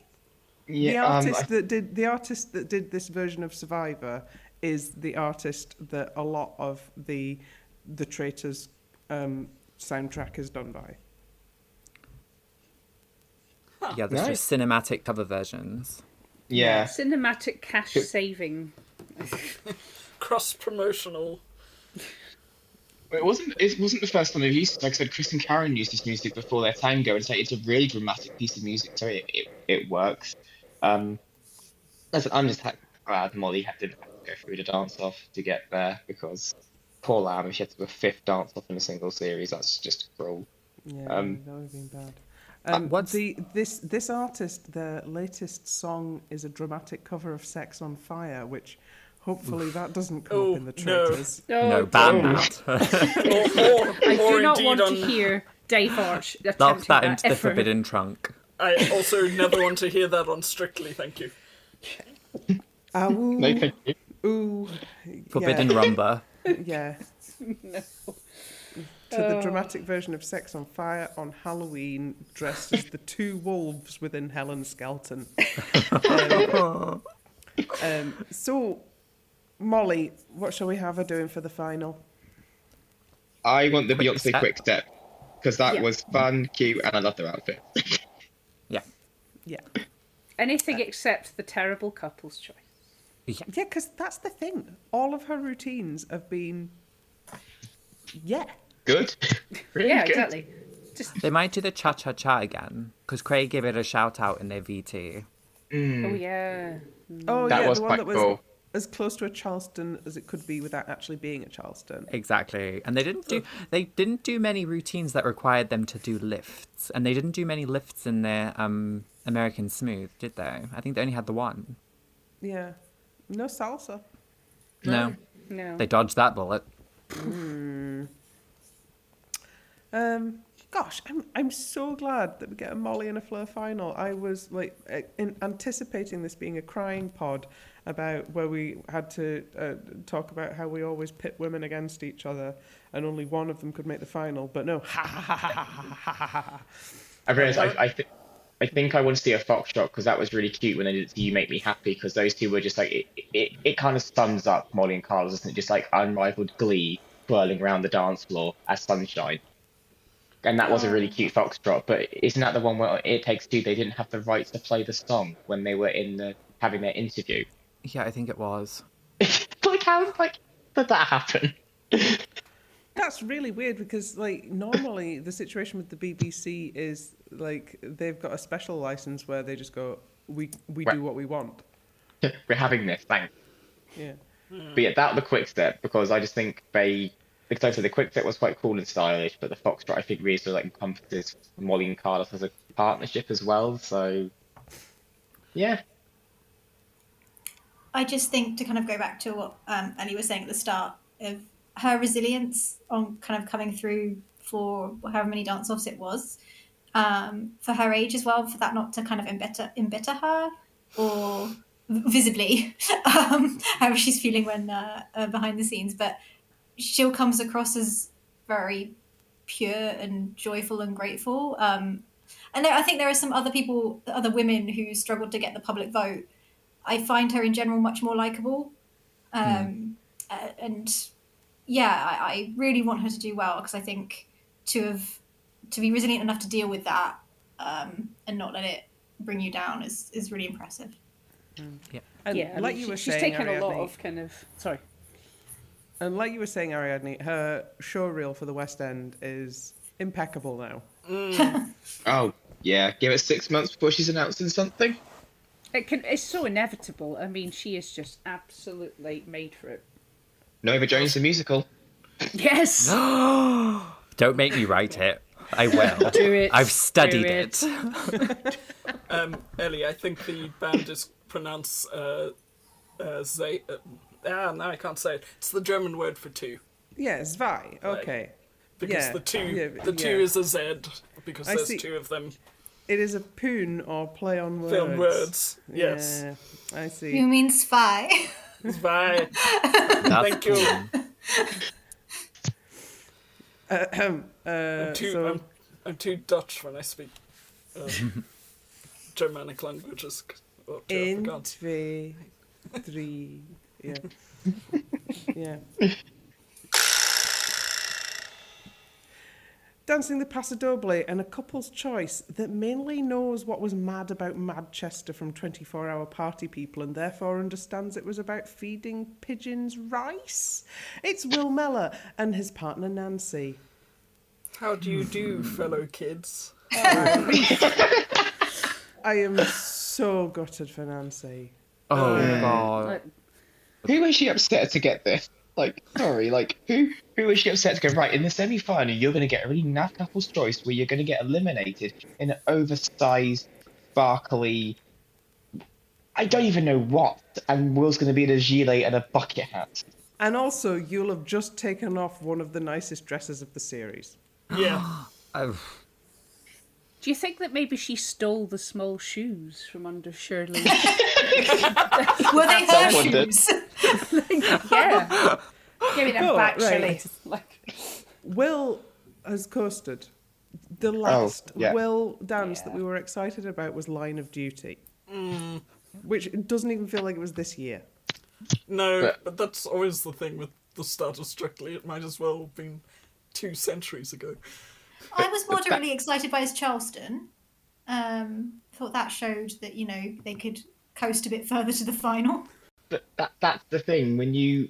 the Yeah, um, artist I- that did the artist that did this version of Survivor is the artist that a lot of the the Traitors um, soundtrack is done by. yeah, there's Right. just cinematic cover versions. yeah. Cinematic cash saving. Cross promotional. It wasn't. It wasn't the first time they've used it. Like I said, Chris and Karen used this music before their tango, and so it's a really dramatic piece of music. So it it, it works. Um, listen, I'm just glad Molly had to go through the dance off to get there because poor Lamb, if she had to do a fifth dance off in a single series, that's just cruel. Yeah, Um, that would have been bad. Um, what's- the this this artist? Their latest song is a dramatic cover of "Sex on Fire," which hopefully that doesn't come Oh, up in the no. Traitors. Oh, no, ban Oh. that. Or, or, I or do not want on. to hear Dave Arch Lock attempting that that into the forbidden trunk. I also never want to hear that on Strictly. Thank you. Ooh, No, thank you. ooh, Forbidden yeah, rumba. Yeah. To the dramatic version of Sex on Fire on Halloween, dressed as the two wolves within Helen Skelton. Um, um, so, Molly, what shall we have her doing for the final? I want the Quick Beyonce step. quick step because that Yeah. was fun, cute, and I love their outfit. Yeah. Yeah. Anything except the terrible couple's choice. Yeah, because that's the thing. All of her routines have been, yeah. Good. really yeah, good. exactly. Just They might do the cha cha cha again because Craig gave it a shout out in their VT. oh yeah. Oh, That yeah, was the one that was cool. as close to a Charleston as it could be without actually being a Charleston. Exactly. And they didn't do they didn't do many routines that required them to do lifts. And they didn't do many lifts in their um American Smooth, did they? I think they only had the one. Yeah. No salsa. No. No. They dodged that bullet. Mm. Um, gosh, I'm I'm so glad that we get a Molly and a Fleur final. I was like uh, in, anticipating this being a crying pod about where we had to uh, talk about how we always pit women against each other and only one of them could make the final. But no. I realize I, I think I think I want to see a fox foxtrot because that was really cute when they did "You Make Me Happy" because those two were just like it. It, it kind of sums up Molly and Carlos, doesn't it? Just like unrivaled glee whirling around the dance floor as sunshine. And that was a really mm. cute fox foxtrot, but isn't that the one where it takes two? They didn't have the rights to play the song when they were in the having their interview. Yeah, I think it was. like how like did that happen? That's really weird because, like, normally the situation with the BBC is like they've got a special license where they just go, "We we Right. do what we want." We're having this, thanks. Yeah. But yeah, that the quick step because I just think they because I said the quick step was quite cool and stylish, but the foxtrot I think really sort of like encompasses Molly and Carlos as a partnership as well. So yeah, I just think to kind of go back to what um, Ellie was saying at the start of her resilience on kind of coming through for however many dance offs it was, um, for her age as well, for that not to kind of embitter, embitter her or visibly um, how she's feeling when uh, uh, behind the scenes. But she'll comes across as very pure and joyful and grateful. Um, and there, I think there are some other people, other women who struggled to get the public vote. I find her in general much more likable, um, uh, and yeah, I, I really want her to do well because I think to have to be resilient enough to deal with that um, and not let it bring you down is is really impressive. And yeah, I like mean, you she- were she's saying, taken a lot of kind of sorry. And like you were saying, Ariadne, her show reel for the West End is impeccable now. Oh yeah, give it six months before she's announcing something. It can. It's so inevitable. I mean, she is just absolutely made for it. Nova Jones the musical. Yes. Don't make me write it. I will. Do it. I've studied Do it. Um, Ellie, I think the band is pronounced uh, uh, Ze- uh, ah, no, I can't say it. It's the German word for two. Yeah, Zwei. Okay. Because Yeah, the two, yeah, the two yeah. is a Z because I there's see. two of them. It is a poon or play on words. Film words. Yes. Yeah, I see. You mean spy? Bye. That's Thank you. Uh, I'm too, so, I'm, I'm too Dutch when I speak uh, Germanic languages. Oh, in, twee, three, yeah. yeah. Dancing the Paso Doble and a couple's choice that mainly knows what was mad about Madchester from 24 Hour Party People and therefore understands it was about feeding pigeons rice. It's Will Mellor and his partner Nancy. How do you do, fellow kids? I am so gutted for Nancy. Oh god. Like, Who was she upset to get this? Like, sorry, like who who was she upset to go right in the semi final? You're going to get a really naff couple's choice where you're going to get eliminated in an oversized, sparkly. I don't even know what, and Will's going to be in a gilet and a bucket hat. And also, you'll have just taken off one of the nicest dresses of the series. Yeah. Oh, do you think that maybe she stole the small shoes from under Shirley? Were they her Someone did. shoes? yeah. Give me them Oh, back, right. Shirley. Like, Will has coasted. The oh, last yeah. Will dance that we were excited about was Line of Duty, mm. which doesn't even feel like it was this year. No, But- but that's always the thing with the start of Strictly. It might as well have been two centuries ago. I was moderately excited by his Charleston. Um, thought that showed that you know they could coast a bit further to the final. But that that's the thing when you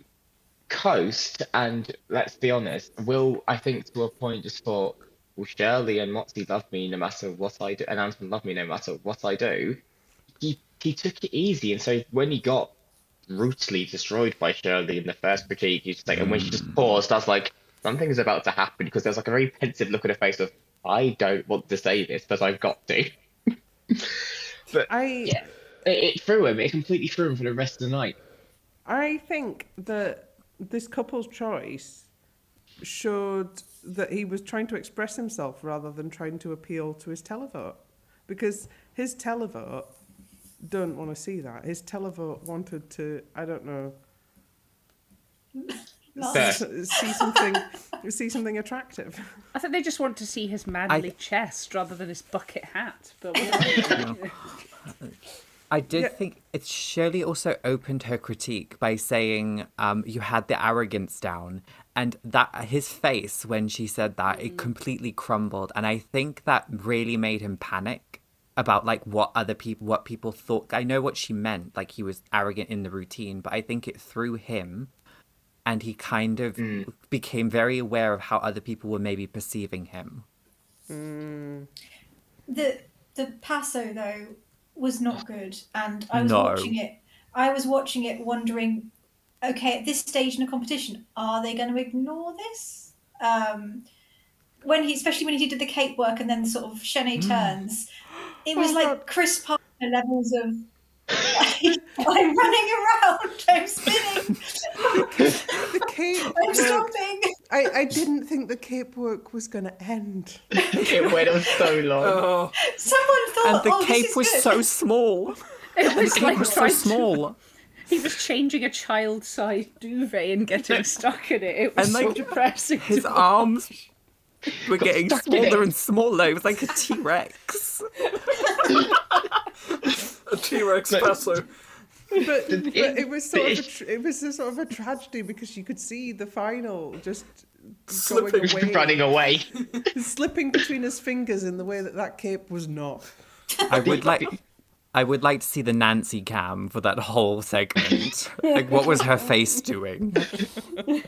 coast, and let's be honest, Will I think to a point just thought, well, Shirley and Motsi love me no matter what I do, and Anton love me no matter what I do. He he took it easy, and so when he got brutally destroyed by Shirley in the first critique, he's just like, and when she just paused, I was like, something is about to happen because there's like a very pensive look on her face of, I don't want to say this, but I've got to. but I yeah, it, it threw him. It completely threw him for the rest of the night. I think that this couple's choice showed that he was trying to express himself rather than trying to appeal to his televote, because his televote don't want to see that. His televote wanted to, I don't know, Fair. see something, see something attractive. I think they just want to see his manly chest rather than his bucket hat. But. I did Yeah. think it Shirley also opened her critique by saying um, you had the arrogance down, and that his face when she said that it completely crumbled, and I think that really made him panic about like what other people what people thought. I know what she meant, like he was arrogant in the routine, but I think it threw him, and he kind of mm. became very aware of how other people were maybe perceiving him. Mm. The the Paso though was not good, and I was No. watching it. I was watching it, wondering, okay, at this stage in a competition, are they going to ignore this? Um, when he, especially when he did the cape work and then sort of chaîné mm. turns, it was Oh, like God. Chris Parker levels of. I'm running around. I'm spinning. The cape I'm work, stopping. I, I didn't think the cape work was going to end. It went on so long. Oh, Someone thought, And the oh, this cape is was good. so small. it was The like was so trying to- small. he was changing a child-sized duvet and getting stuck in it. It was And, so like, depressing. His to watch. arms were getting smaller and smaller. It was like a T Rex. A T Rex Like- passo. But, but it- it was sort of a it- it was a sort of a tragedy because you could see the final just Slipping. going away, running away. slipping between his fingers in the way that that cape was not. I would like. I would like to see the Nancy cam for that whole segment. like, what was her face doing? The,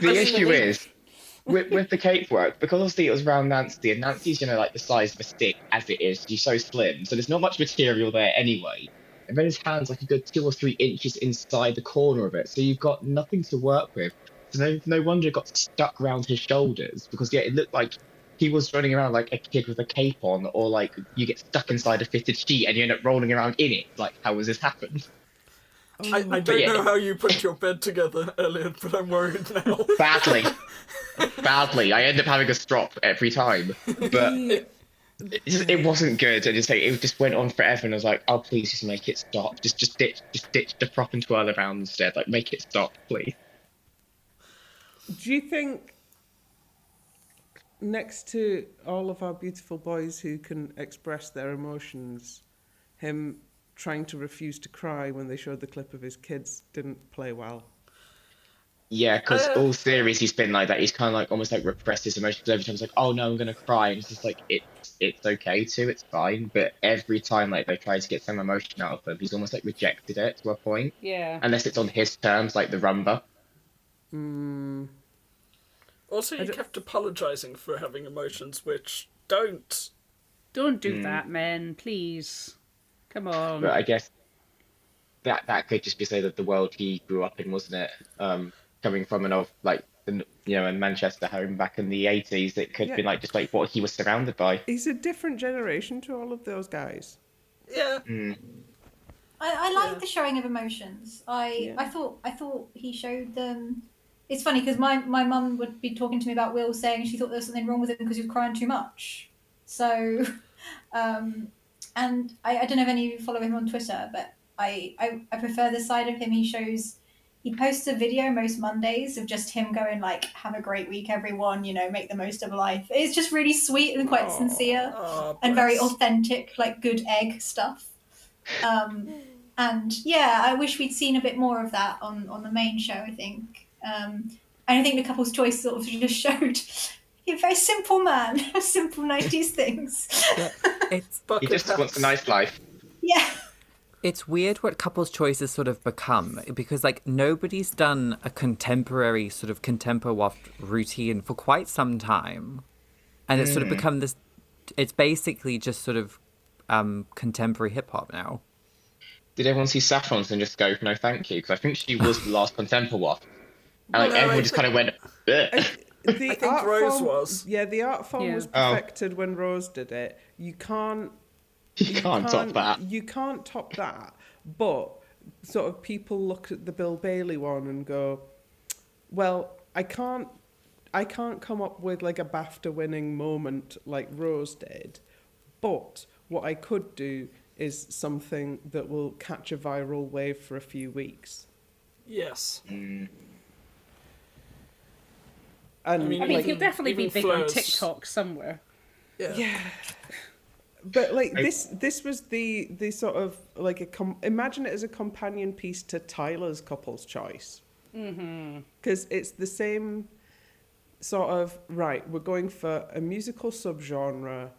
the issue is with, with the cape work because obviously it was around Nancy and Nancy's you know like the size of a stick as it is. She's so slim, so there's not much material there anyway. And then his hands like a good two or three inches inside the corner of it, so you've got nothing to work with. So no, no wonder it got stuck around his shoulders because yeah, it looked like he was running around like a kid with a cape on, or like you get stuck inside a fitted sheet and you end up rolling around in it. Like how has this happened? I, I don't yeah. know how you put your bed together, Elliot, but I'm worried now. Badly, badly. I end up having a strop every time, but. it, it wasn't good. I just like it just went on forever, and I was like, "Oh, please, just make it stop. Just, just ditch, just ditch the prop and twirl around instead. Like, make it stop, please." Do you think next to all of our beautiful boys who can express their emotions, him trying to refuse to cry when they showed the clip of his kids didn't play well? Yeah, because Uh, all series he's been like that. He's kind of like almost like repressed his emotions every time. He's like, "Oh no, I'm gonna cry," and it's just like it's it's okay to, it's fine. But every time like they try to get some emotion out of him, he's almost like rejected it to a point, Yeah. unless it's on his terms, like the rumba. Mm, Also, I you kept apologising for having emotions which don't. Don't do Mm. that, men. Please. Come on. But I guess that that could just be say that the world he grew up in, wasn't it? Um, coming from an old like the you know in Manchester home back in the eighties, it could Yeah. be like just like what he was surrounded by. he's a different generation to all of those guys. Yeah, Mm. I, I like Yeah. the showing of emotions. I Yeah. I thought I thought he showed them. It's funny because my my mum would be talking to me about Will saying she thought there was something wrong with him because he was crying too much. So, um, and I, I don't know if any of you follow him on Twitter, but I, I I prefer the side of him he shows. He posts a video most Mondays of just him going like, "Have a great week, everyone. You know, make the most of life." It's just really sweet and quite Aw. sincere and very authentic, like good egg stuff. Um, and yeah, I wish we'd seen a bit more of that on, on the main show. I think, um, and I think the couple's choice sort of just showed you're a very simple man, simple nineties things. It's He Bucket just wants a nice life. yeah, it's weird what couples choices sort of become because like nobody's done a contemporary sort of contemporary routine for quite some time and it's sort of become this it's basically just sort of um contemporary hip hop now Did everyone see Saffron's and just go, no, thank you? Because I think she was the last contemporary one. And like No, everyone just kind of went, Ugh. The think art Rose form, was. Yeah, the art form Yeah. was Oh. perfected when Rose did it. You can't you can't top that. You can't top that. But sort of people look at the Bill Bailey one and go, "Well, I can't, I can't come up with like a BAFTA winning moment like Rose did, but what I could do is something that will catch a viral wave for a few weeks." Yes. And I mean, I mean, like, he'll definitely be even big on TikTok somewhere. Yeah. Yeah. But like I- this, this was the the sort of like a com- imagine it as a companion piece to Tyler's couple's choice. Because it's the same sort of right. We're going for a musical subgenre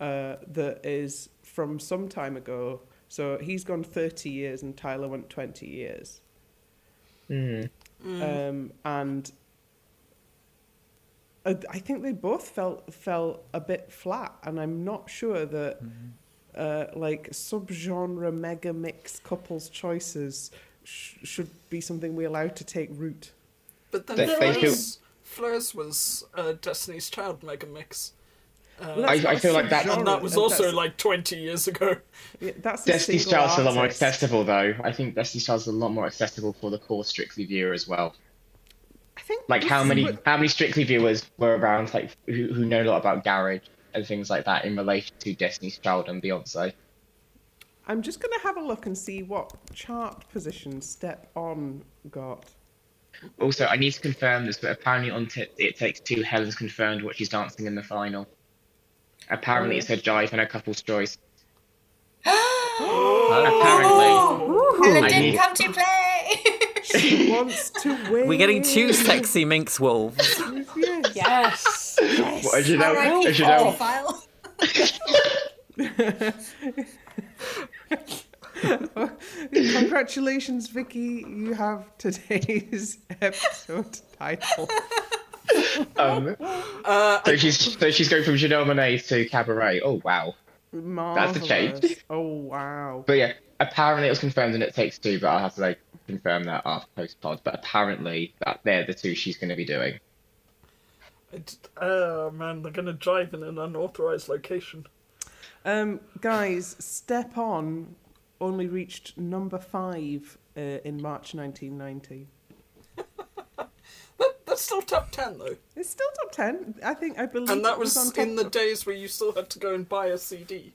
uh, that is from some time ago. So he's gone thirty years, and Tyler went twenty years. Um, and I I think they both felt fell a bit flat, and I'm not sure that uh, like subgenre mega mix couples choices sh- should be something we allow to take root. But then They- they Fleurs, Fleurs was uh, Destiny's Child mega mix. Uh, that's I- not feel like that- and that was also that's- like 20 years ago. yeah, that's a Destiny's single Child's a lot more accessible, though. I think Destiny's Child's a lot more accessible for the core Strictly viewer as well. I think Like how many but- how many Strictly viewers were around like who, who know a lot about garage and things like that in relation to Destiny's Child and Beyonce? I'm just going to have a look and see what chart position Step On got. Also, I need to confirm this, but apparently on t- it takes two. Helen's confirmed what she's dancing in the final. Apparently, it's oh. her jive and her couple's choice. apparently, Helen didn't need- come to play. She wants to win. We're getting two sexy minx wolves. Yes. Yes. Well, as you know, R.I.P. as you know, Congratulations, Vikki. You have today's episode title. um, Uh, so she's so she's going from Janelle Monae to Cabaret. Oh wow! Marvelous. That's a change. Oh wow. But yeah, apparently it was confirmed and it takes two, but I'll have to like confirm that after post pod. But apparently that they're the two she's going to be doing. it, oh man, they're gonna drive in an unauthorized location. Um, guys, Step On only reached number five uh, in March 1990. That, that's still top ten though, It's still top ten. I think I believe. and that it was on top in the days where you still had to go and buy a CD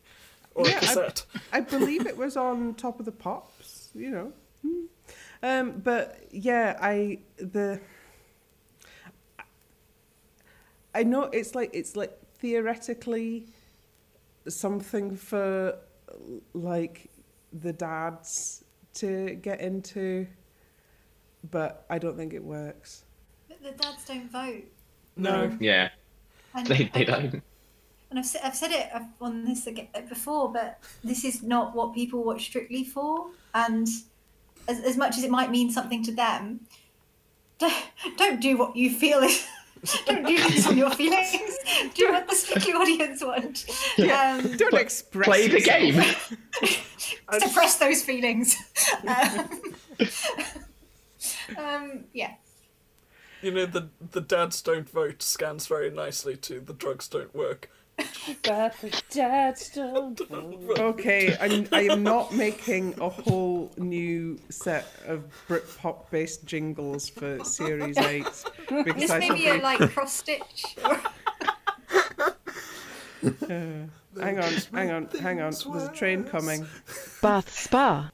or Yeah, cassette. I believe it was on top of the pops, you know. Hmm. Um, but yeah, I the I know it's like it's like theoretically something for like the dads to get into, but I don't think it works. But the dads don't vote. No. Yeah, And they they I- don't. And I've, I've said it on this ag- before, but this is not what people watch Strictly for. And as, as much as it might mean something to them, don't, don't do what you feel is. don't do this on your feelings. Do what the Strictly audience want. Um, Don't express. Play the game. suppress those feelings. Um, um, yeah. You know the the dads don't vote scans very nicely to the drugs don't work. But the dads don't vote. Okay, I'm, I am not making a whole new set of Britpop based jingles for Series 8 because This I may be a be- like cross stitch. hang on, hang on, hang on. There's a train coming. Bath Spa.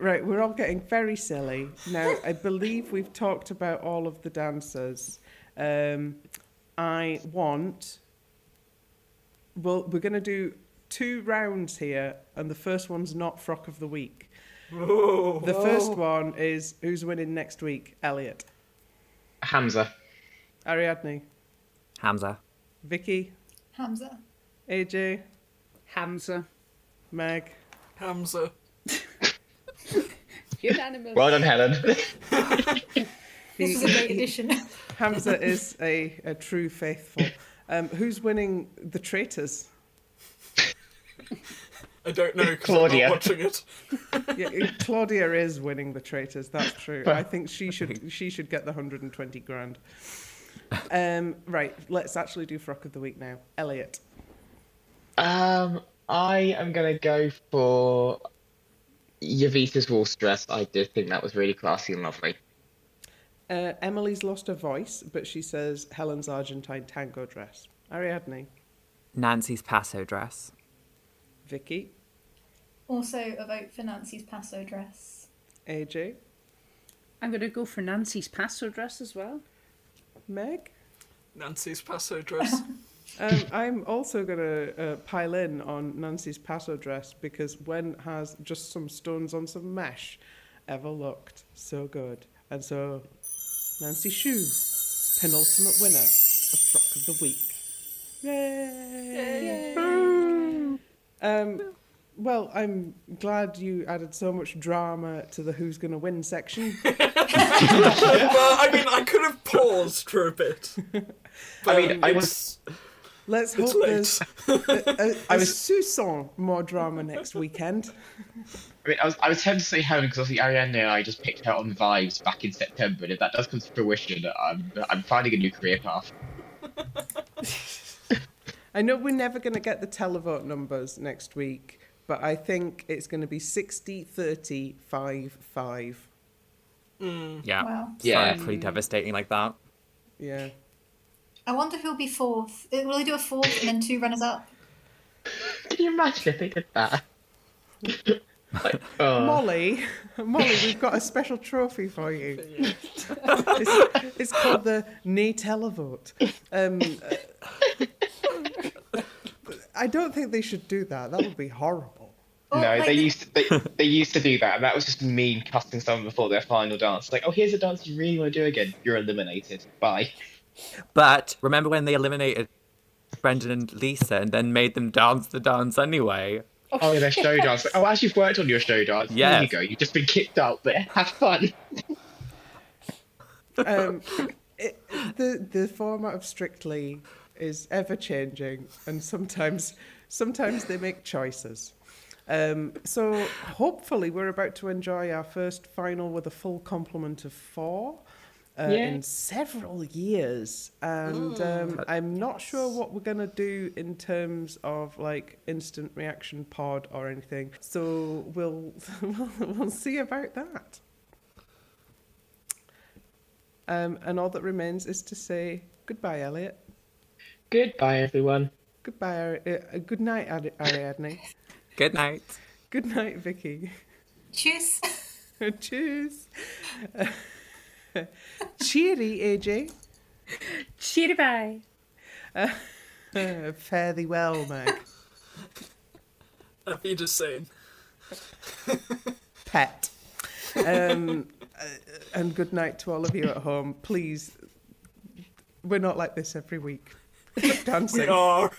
Right, we're all getting very silly. Now, I believe we've talked about all of the dancers. Um, I want. Well, we're going to do two rounds here, and the first one's not Frock of the Week. The first one is who's winning next week? Elliot. Hamza. Ariadne. Hamza. Vikki. Hamza. AJ. Hamza. Meg. Hamza. Unanimous. Well done, Helen. This is a great addition. Hamza is a, a true faithful. Um, who's winning the traitors? I don't know because I'm Claudia. not watching it. Yeah, Claudia is winning the traitors. That's true. I think she should she should get the hundred and twenty grand. Um, right, let's actually do frock of the week now. Elliot, Um, I am gonna go for Jowita's wolf's dress. I did think that was really classy and lovely. Uh, Emily's lost her voice, but she says Helen's Argentine tango dress. Ariadne, Nancy's Paso dress. Vikki, Also, a vote for Nancy's Paso dress. AJ, I'm going to go for Nancy's Paso dress as well. Meg. Nancy's Paso dress. Um, I'm also going to uh, pile in on Nancy's Paso dress because when has just some stones on some mesh ever looked so good? And so, Nancy Xu, penultimate winner of Frock of the Week. Yay! Um, well, I'm glad you added so much drama to the Who's Gonna Win section. well, I mean, I could have paused for a bit. I mean, I was. Let's It's hope late. there's a, a, I a was- Susan more drama next weekend. I mean, I was, I was tempted to say Helen because obviously Ariadne and I just picked her on vibes back in September, and if that does come to fruition, I'm, I'm finding a new career path. I know we're never going to get the televote numbers next week, but I think it's going to be 60, 30, 5, 5. Yeah. Wow. Yeah. Sounded pretty devastating like that. Yeah. I wonder who'll be fourth. Uh, Will they do a fourth and then two runners up? Can you imagine if they did that? like, oh. Molly, Molly, we've got a special trophy for you. it's, it's called the Nay Televote. Um, uh, I don't think they should do that. That would be horrible. Or, No, like, they the- used to, they, they used to do that, and that was just mean cutting someone before their final dance. Like, oh, here's a dance you really want to do again. You're eliminated. Bye. But remember when they eliminated Brendan and Lisa and then made them dance the dance anyway? Oh, yeah, they're show dance. Oh, as you've worked on your show dance, there you go. You've just been kicked out there. Have fun. Um, it, the the format of Strictly is ever changing, and sometimes sometimes they make choices. Um, so hopefully we're about to enjoy our first final with a full complement of four. Uh, Yeah. In several years, and um, I'm not sure what we're gonna do in terms of like instant reaction pod or anything. So we'll we'll see about that. Um, and all that remains is to say goodbye, Elliot. Goodbye, everyone. Goodbye, uh, uh, good night, Ari- Ariadne. Good night. good night, Vikki. Cheers. Cheers. Cheery, AJ. Cheery bye. Uh, fare thee well, Meg. Auf Wiedersehen. Pet. Um, uh, and good night to all of you at home. Please, we're not like this every week. Dancing. We are.